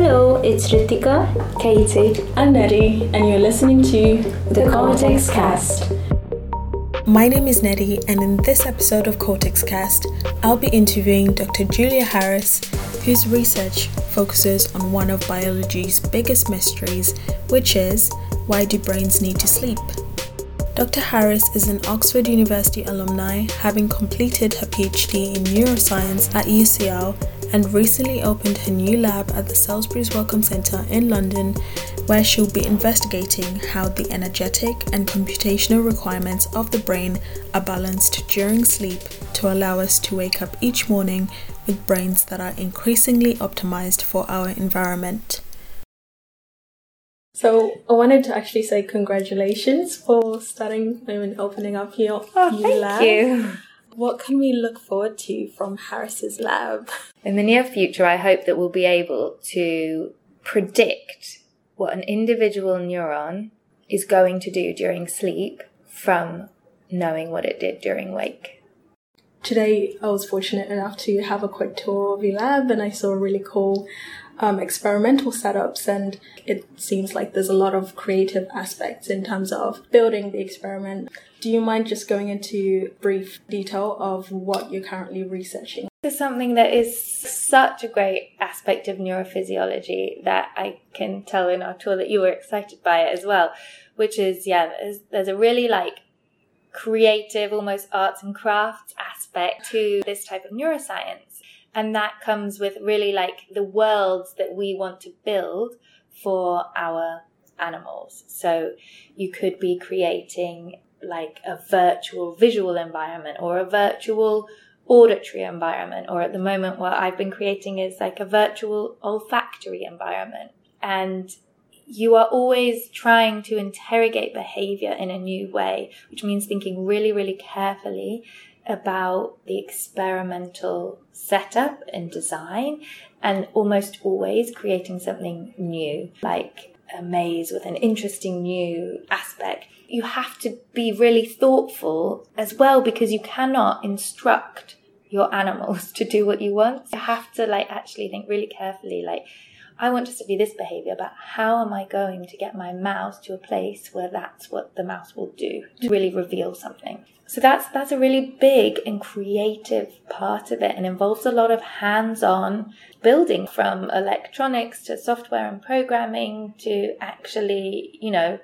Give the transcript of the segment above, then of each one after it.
Hello, it's Ritika, Katie, and Nettie, and you're listening to the, the Cortex Cast. My name is Nettie, and in this episode of Cortex Cast, I'll be interviewing Dr. Julia Harris, whose research focuses on one of biology's biggest mysteries, which is why do brains need to sleep? Dr. Harris is an Oxford University alumni, having completed her PhD in neuroscience at UCL and recently opened her new lab at the Sainsbury's Wellcome Centre in London, where she'll be investigating how the energetic and computational requirements of the brain are balanced during sleep to allow us to wake up each morning with brains that are increasingly optimized for our environment. So I wanted to actually say congratulations for starting and opening up your oh, new thank lab. You. What can we look forward to from Harris's lab? In the near future, I hope that we'll be able to predict what an individual neuron is going to do during sleep from knowing what it did during wake. Today, I was fortunate enough to have a quick tour of your lab and I saw a really cool um, experimental setups, and it seems like there's a lot of creative aspects in terms of building the experiment. Do you mind just going into brief detail of what you're currently researching? This is something that is such a great aspect of neurophysiology that I can tell in our tour that you were excited by it as well, which is, yeah, there's, there's a really like creative, almost arts and crafts aspect to this type of neuroscience. And that comes with really like the worlds that we want to build for our animals. So you could be creating like a virtual visual environment or a virtual auditory environment, or at the moment, what I've been creating is like a virtual olfactory environment. And you are always trying to interrogate behavior in a new way, which means thinking really, really carefully about the experimental setup and design and almost always creating something new, like a maze with an interesting new aspect. You have to be really thoughtful as well because you cannot instruct your animals to do what you want. You have to like actually think really carefully like I want to study this behavior, but how am I going to get my mouse to a place where that's what the mouse will do to really reveal something? So that's that's a really big and creative part of it and involves a lot of hands-on building from electronics to software and programming to actually, you know,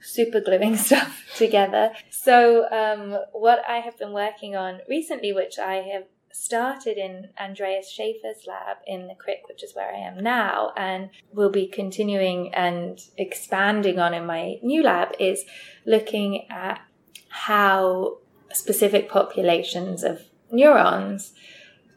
super gluing stuff together. So um, what I have been working on recently, which I have started in Andreas Schaefer's lab in the Crick, which is where I am now, and will be continuing and expanding on in my new lab, is looking at how specific populations of neurons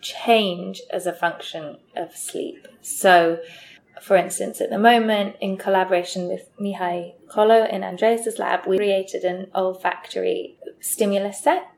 change as a function of sleep. So, for instance, at the moment, in collaboration with Mihai Kollo in Andreas's lab, we created an olfactory stimulus set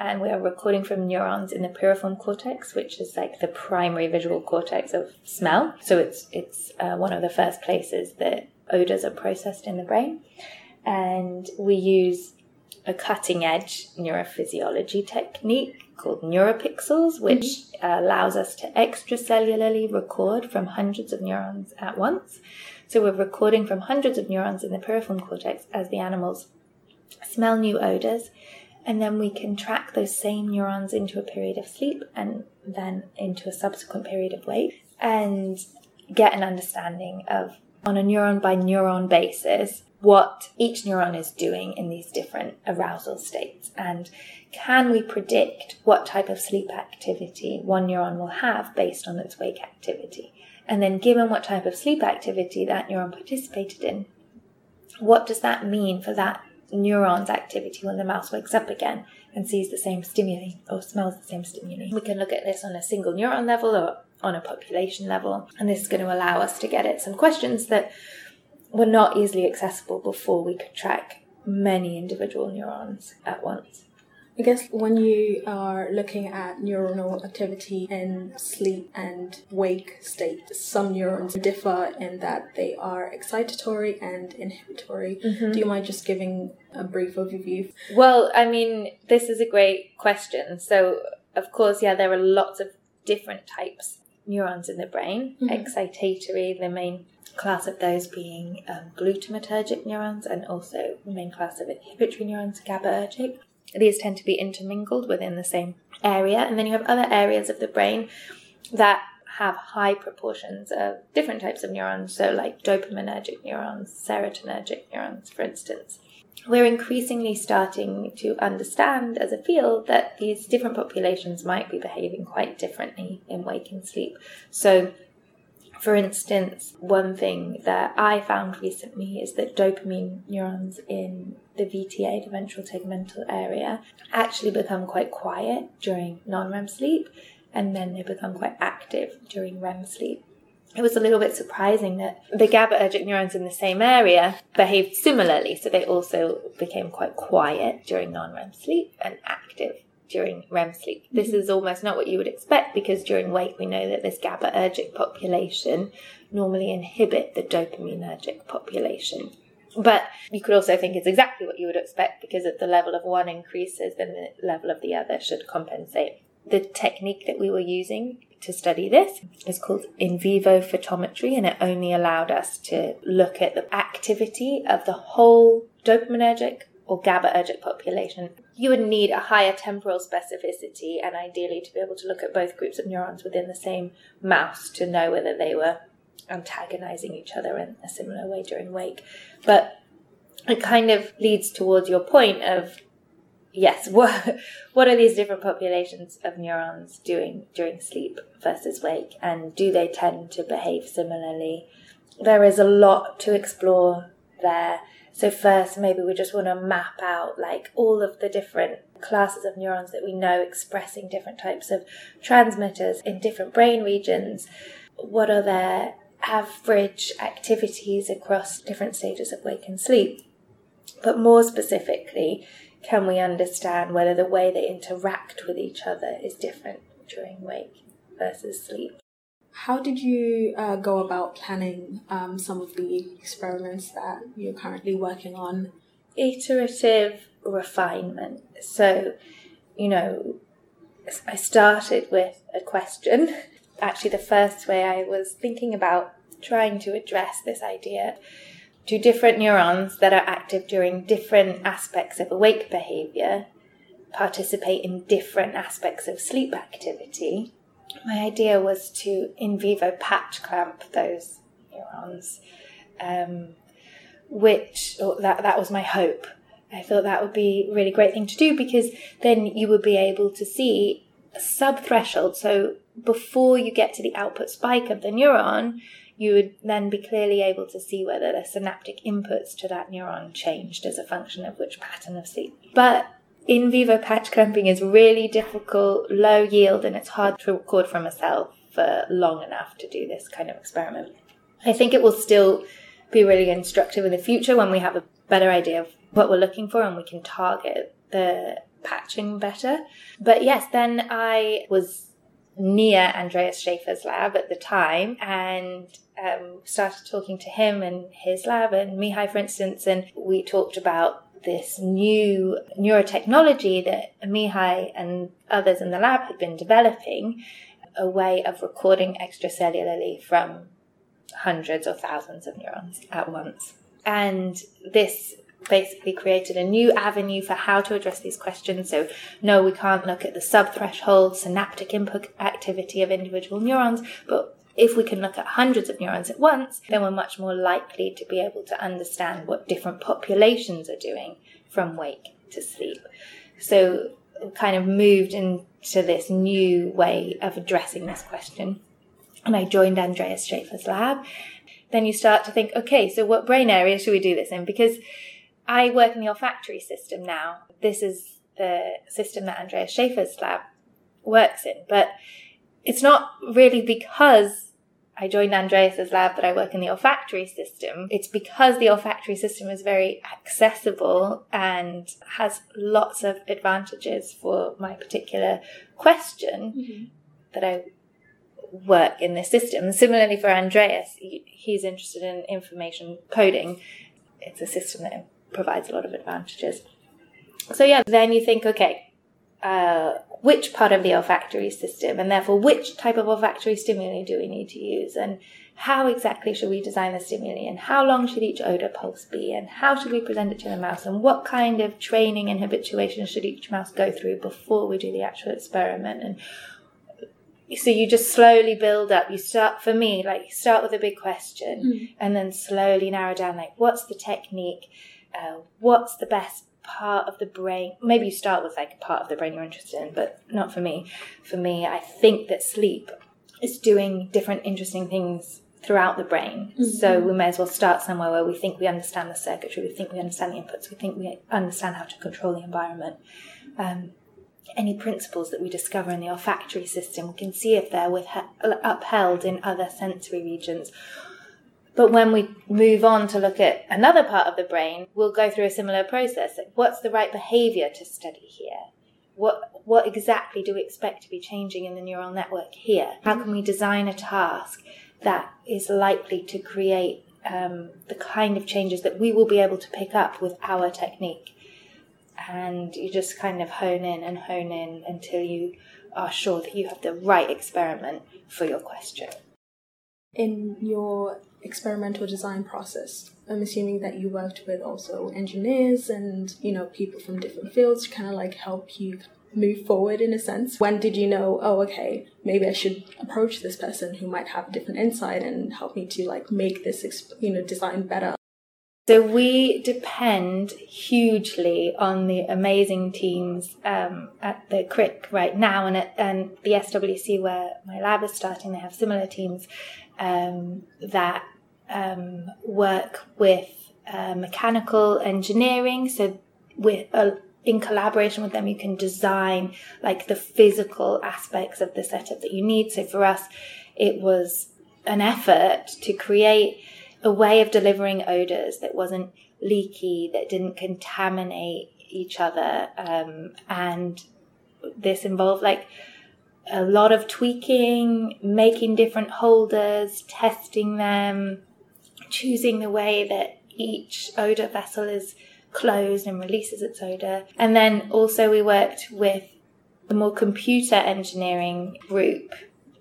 and we are recording from neurons in the piriform cortex, which is like the primary visual cortex of smell. So it's it's uh, one of the first places that odors are processed in the brain, and we use a cutting edge neurophysiology technique called neuropixels, which mm-hmm. allows us to extracellularly record from hundreds of neurons at once. So we're recording from hundreds of neurons in the piriform cortex as the animals smell new odors. And then we can track those same neurons into a period of sleep and then into a subsequent period of wake and get an understanding of, on a neuron by neuron basis, what each neuron is doing in these different arousal states. And can we predict what type of sleep activity one neuron will have based on its wake activity? And then given what type of sleep activity that neuron participated in what does that mean for that neuron's activity when the mouse wakes up again and sees the same stimuli or smells the same stimuli we can look at this on a single neuron level or on a population level and this is going to allow us to get at some questions that were not easily accessible before we could track many individual neurons at once. I guess when you are looking at neuronal activity in sleep and wake state, some neurons differ in that they are excitatory and inhibitory. Mm-hmm. Do you mind just giving a brief overview? Well, I mean, this is a great question. So, of course, yeah, there are lots of different types neurons in the brain. Mhm. Excitatory, the main class of those being um, glutamatergic neurons, and also the main class of inhibitory neurons, GABAergic. These tend to be intermingled within the same area, and then you have other areas of the brain that have high proportions of different types of neurons, so like dopaminergic neurons, serotonergic neurons, for instance. We're increasingly starting to understand as a field that these different populations might be behaving quite differently in wake and sleep. So, for instance, one thing that I found recently is that dopamine neurons in the VTA, the ventral tegmental area, actually become quite quiet during non REM sleep and then they become quite active during REM sleep. It was a little bit surprising that the GABAergic neurons in the same area behaved similarly, so they also became quite quiet during non REM sleep and active during REM sleep. This mm-hmm. is almost not what you would expect because during wake we know that this GABAergic population normally inhibit the dopaminergic population. But you could also think it's exactly what you would expect because if the level of one increases, then the level of the other should compensate. The technique that we were using to study this is called in vivo photometry, and it only allowed us to look at the activity of the whole dopaminergic or GABAergic population. You would need a higher temporal specificity and ideally to be able to look at both groups of neurons within the same mouse to know whether they were antagonizing each other in a similar way during wake. But it kind of leads towards your point of yes, what what are these different populations of neurons doing during sleep versus wake, and do they tend to behave similarly? There is a lot to explore there. So first, maybe we just want to map out like all of the different classes of neurons that we know expressing different types of transmitters in different brain regions. What are their average activities across different stages of wake and sleep? But more specifically, can we understand whether the way they interact with each other is different during wake versus sleep? How did you uh, go about planning um, some of the experiments that you're currently working on? Iterative refinement. So, you know, I started with a question. Actually, the first way I was thinking about trying to address this idea do different neurons that are active during different aspects of awake behavior participate in different aspects of sleep activity. My idea was to in vivo patch clamp those neurons, um, which that that was my hope. I thought that would be a really great thing to do because then you would be able to see sub threshold. So before you get to the output spike of the neuron, you would then be clearly able to see whether the synaptic inputs to that neuron changed as a function of which pattern of sleep. But in vivo patch clamping is really difficult, low yield, and it's hard to record from a cell for long enough to do this kind of experiment. I think it will still be really instructive in the future when we have a better idea of what we're looking for and we can target the patching better. But yes, then I was near Andreas Schaefer's lab at the time and um, started talking to him and his lab and Mihai, for instance, and we talked about this new neurotechnology that Mihai and others in the lab had been developing, a way of recording extracellularly from hundreds or thousands of neurons at once. And this basically created a new avenue for how to address these questions. So, no, we can't look at the subthreshold synaptic input activity of individual neurons, but if we can look at hundreds of neurons at once, then we're much more likely to be able to understand what different populations are doing from wake to sleep. So, kind of moved into this new way of addressing this question. And I joined Andreas Schaefer's lab. Then you start to think, okay, so what brain area should we do this in? Because I work in the olfactory system now. This is the system that Andreas Schaefer's lab works in, but it's not really because I joined Andreas's lab that I work in the olfactory system. It's because the olfactory system is very accessible and has lots of advantages for my particular question mm-hmm. that I work in this system. Similarly for Andreas, he's interested in information coding. It's a system that provides a lot of advantages. So yeah, then you think, okay, uh, which part of the olfactory system, and therefore which type of olfactory stimuli do we need to use, and how exactly should we design the stimuli, and how long should each odor pulse be, and how should we present it to the mouse, and what kind of training and habituation should each mouse go through before we do the actual experiment, and so you just slowly build up. You start for me, like you start with a big question, Mm. and then slowly narrow down, like what's the technique, uh, what's the best part of the brain. Maybe you start with like a part of the brain you're interested in, but not for me. For me, I think that sleep is doing different interesting things throughout the brain. So we may as well start somewhere where we think we understand the circuitry, we think we understand the inputs, we think we understand how to control the environment. Um, any principles that we discover in the olfactory system, we can see if they're with, upheld in other sensory regions. But when we move on to look at another part of the brain, we'll go through a similar process. What's the right behavior to study here? What, what exactly do we expect to be changing in the neural network here? How can we design a task that is likely to create um, the kind of changes that we will be able to pick up with our technique? And you just kind of hone in and hone in until you are sure that you have the right experiment for your question. In your experimental design process, I'm assuming that you worked with also engineers and you know people from different fields to kind of like help you move forward in a sense. When did you know? Oh, okay, maybe I should approach this person who might have a different insight and help me to like make this you know design better. So we depend hugely on the amazing teams um, at the Crick right now, and at and the SWC where my lab is starting. They have similar teams um, that um, work with uh, mechanical engineering. So with uh, in collaboration with them, you can design like the physical aspects of the setup that you need. So for us, it was an effort to create a way of delivering odors that wasn't leaky, that didn't contaminate each other. Um, and this involved like a lot of tweaking, making different holders, testing them, choosing the way that each odor vessel is closed and releases its odor. And then also we worked with the more computer engineering group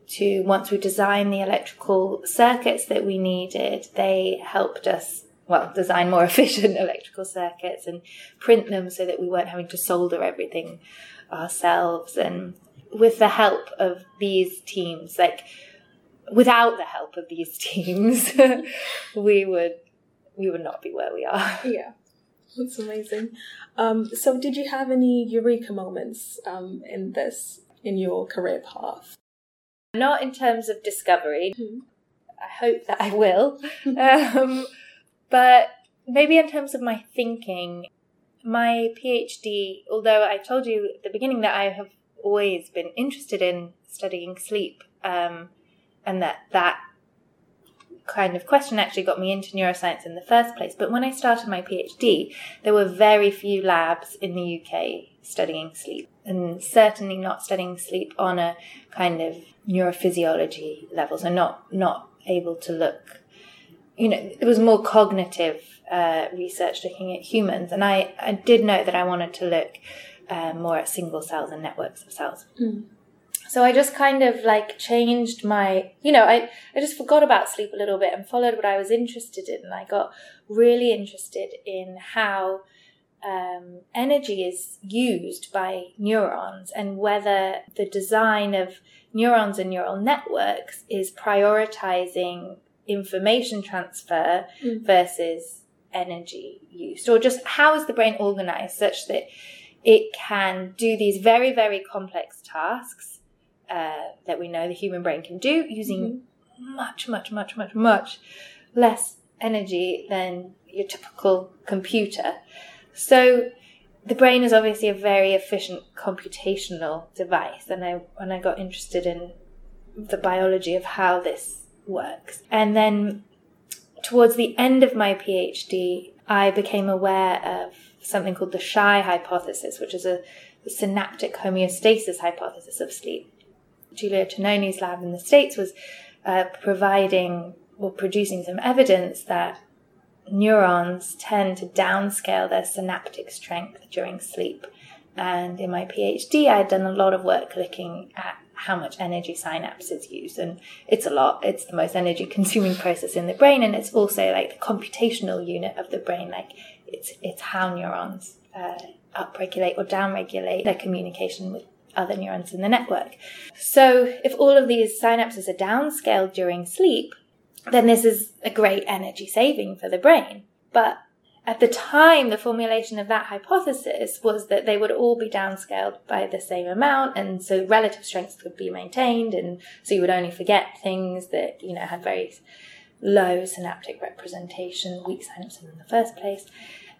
to once we designed the electrical circuits that we needed, they helped us well design more efficient electrical circuits and print them so that we weren't having to solder everything ourselves and with the help of these teams like without the help of these teams we would we would not be where we are Yeah, that's amazing. Um, so, did you have any eureka moments um, in this in your career path? not in terms of discovery Mhm. i hope that i will um, but maybe in terms of my thinking my phd although i told you at the beginning that i have always been interested in studying sleep um, and that that kind of question actually got me into neuroscience in the first place. But when i started my phd there were very few labs in the uk studying sleep and certainly not studying sleep on a kind of neurophysiology level so not not able to look you know it was more cognitive uh, research looking at humans. And i i did know that i wanted to look uh, more at single cells and networks of cells so I just kind of like changed my, you know, I, I just forgot about sleep a little bit and followed what I was interested in. And I got really interested in how um, energy is used by neurons and whether the design of neurons and neural networks is prioritizing information transfer Mm. versus energy use, or just how is the brain organized such that it can do these very, very complex tasks uh, that we know the human brain can do using much, much, much, much, much less energy than your typical computer. So the brain is obviously a very efficient computational device, and I when I got interested in the biology of how this works, and then towards the end of my PhD, I became aware of something called the SHY hypothesis, which is a synaptic homeostasis hypothesis of sleep. Giulio Tononi's lab in the States was uh, providing or producing some evidence that neurons tend to downscale their synaptic strength during sleep. And in my PhD, I had done a lot of work looking at how much energy synapses use. And it's a lot. It's the most energy consuming process in the brain. And it's also like the computational unit of the brain. Like it's, it's how neurons uh, upregulate or downregulate their communication with other neurons in the network. So if all of these synapses are downscaled during sleep, then this is a great energy saving for the brain. But at the time, the formulation of that hypothesis was that they would all be downscaled by the same amount, and so relative strengths would be maintained, and so you would only forget things that you know had very low synaptic representation, weak synapses in the first place.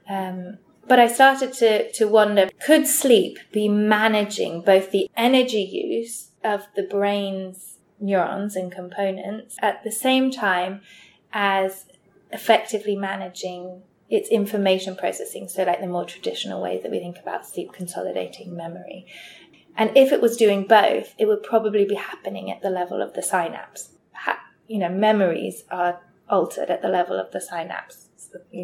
Um, but I started to to wonder: could sleep be managing both the energy use of the brain's neurons and components at the same time as effectively managing its information processing. So, like the more traditional ways that we think about sleep consolidating memory. And if it was doing both, it would probably be happening at the level of the synapse. You know, memories are altered at the level of the synapse.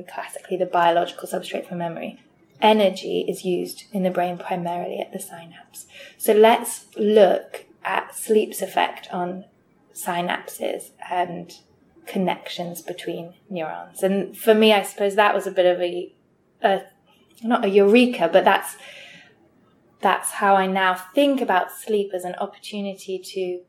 Classically, the biological substrate for memory. Energy is used in the brain primarily at the synapse. So let's look at sleep's effect on synapses and connections between neurons. And for me, I suppose that was a bit of a, a not a eureka, but that's that's how I now think about sleep as an opportunity to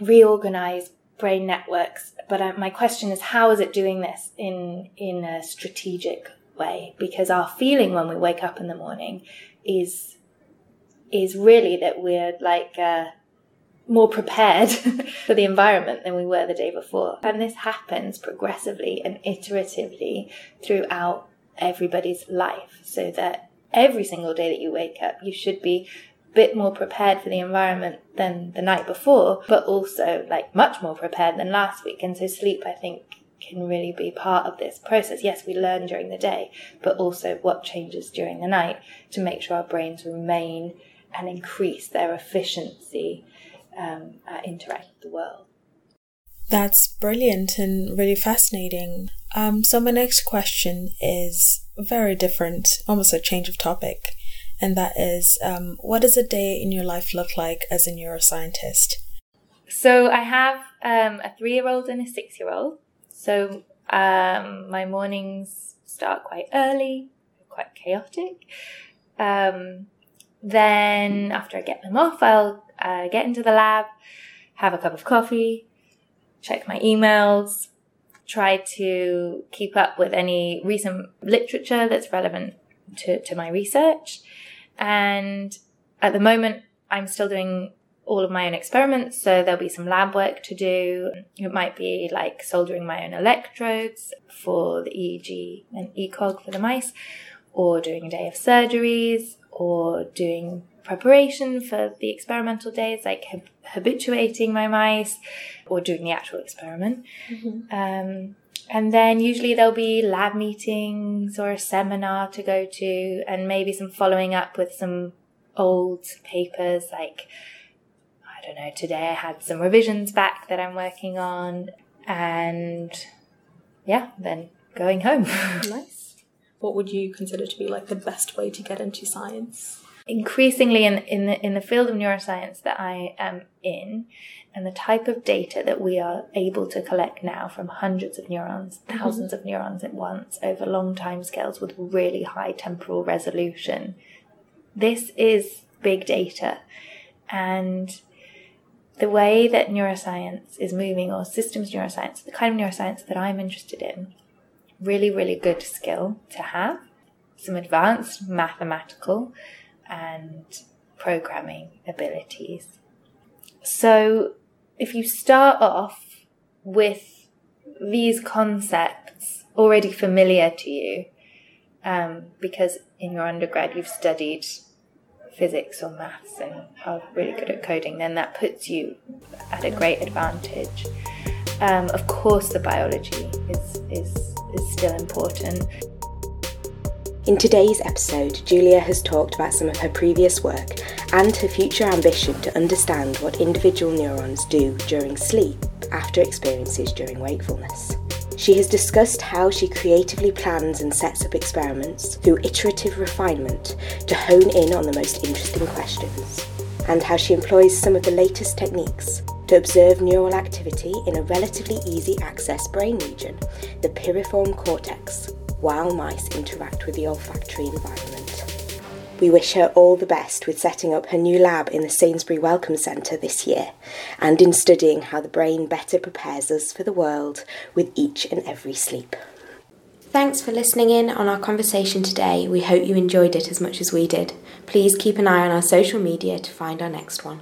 reorganize brain networks. But uh, my question is, how is it doing this in in a strategic way? Because our feeling when we wake up in the morning is is really that we're like. Uh, more prepared for the environment than we were the day before. And this happens progressively and iteratively throughout everybody's life so that every single day that you wake up, you should be bit more prepared for the environment than the night before, but also like much more prepared than last week. And so sleep, I think, can really be part of this process. Yes, we learn during the day, but also what changes during the night to make sure our brains remain and increase their efficiency um, uh, interact with the world. That's brilliant and really fascinating. Um, so, my next question is very different, almost a change of topic, and that is um, what does a day in your life look like as a neuroscientist? So, I have um, a three year old and a six year old. So, um, my mornings start quite early, quite chaotic. Um, then, after I get them off, I'll uh, get into the lab, have a cup of coffee, check my emails, try to keep up with any recent literature that's relevant to, to my research. And at the moment, I'm still doing all of my own experiments, so there'll be some lab work to do. It might be like soldering my own electrodes for the EEG and ECOG for the mice, or doing a day of surgeries, or doing preparation for the experimental days, like habituating my mice or doing the actual experiment. Mm-hmm. Um, and then usually there'll be lab meetings or a seminar to go to, and maybe some following up with some old papers. Like, I don't know, today I had some revisions back that I'm working on, and yeah, then going home. nice. What would you consider to be like the best way to get into science? Increasingly in, in, the, in the field of neuroscience that I am in, and the type of data that we are able to collect now from hundreds of neurons, 1000s mm-hmm. of neurons at once over long time scales with really high temporal resolution. This is big data. And the way that neuroscience is moving, or systems neuroscience, the kind of neuroscience that I'm interested in, really, really good skill to have, some advanced mathematical and programming abilities. So, if you start off with these concepts already familiar to you, um, because in your undergrad you've studied physics or maths and are really good at coding, then that puts you at a great advantage. Um, of course, the biology is, is, is still important. In today's episode, Julia has talked about some of her previous work and her future ambition to understand what individual neurons do during sleep after experiences during wakefulness. She has discussed how she creatively plans and sets up experiments through iterative refinement to hone in on the most interesting questions, and how she employs some of the latest techniques to observe neural activity in a relatively easy access brain region, the piriform cortex, while mice interact with the olfactory environment. We wish her all the best with setting up her new lab in the Sainsbury Wellcome Centre this year and in studying how the brain better prepares us for the world with each and every sleep. Thanks for listening in on our conversation today. We hope you enjoyed it as much as we did. Please keep an eye on our social media to find our next one.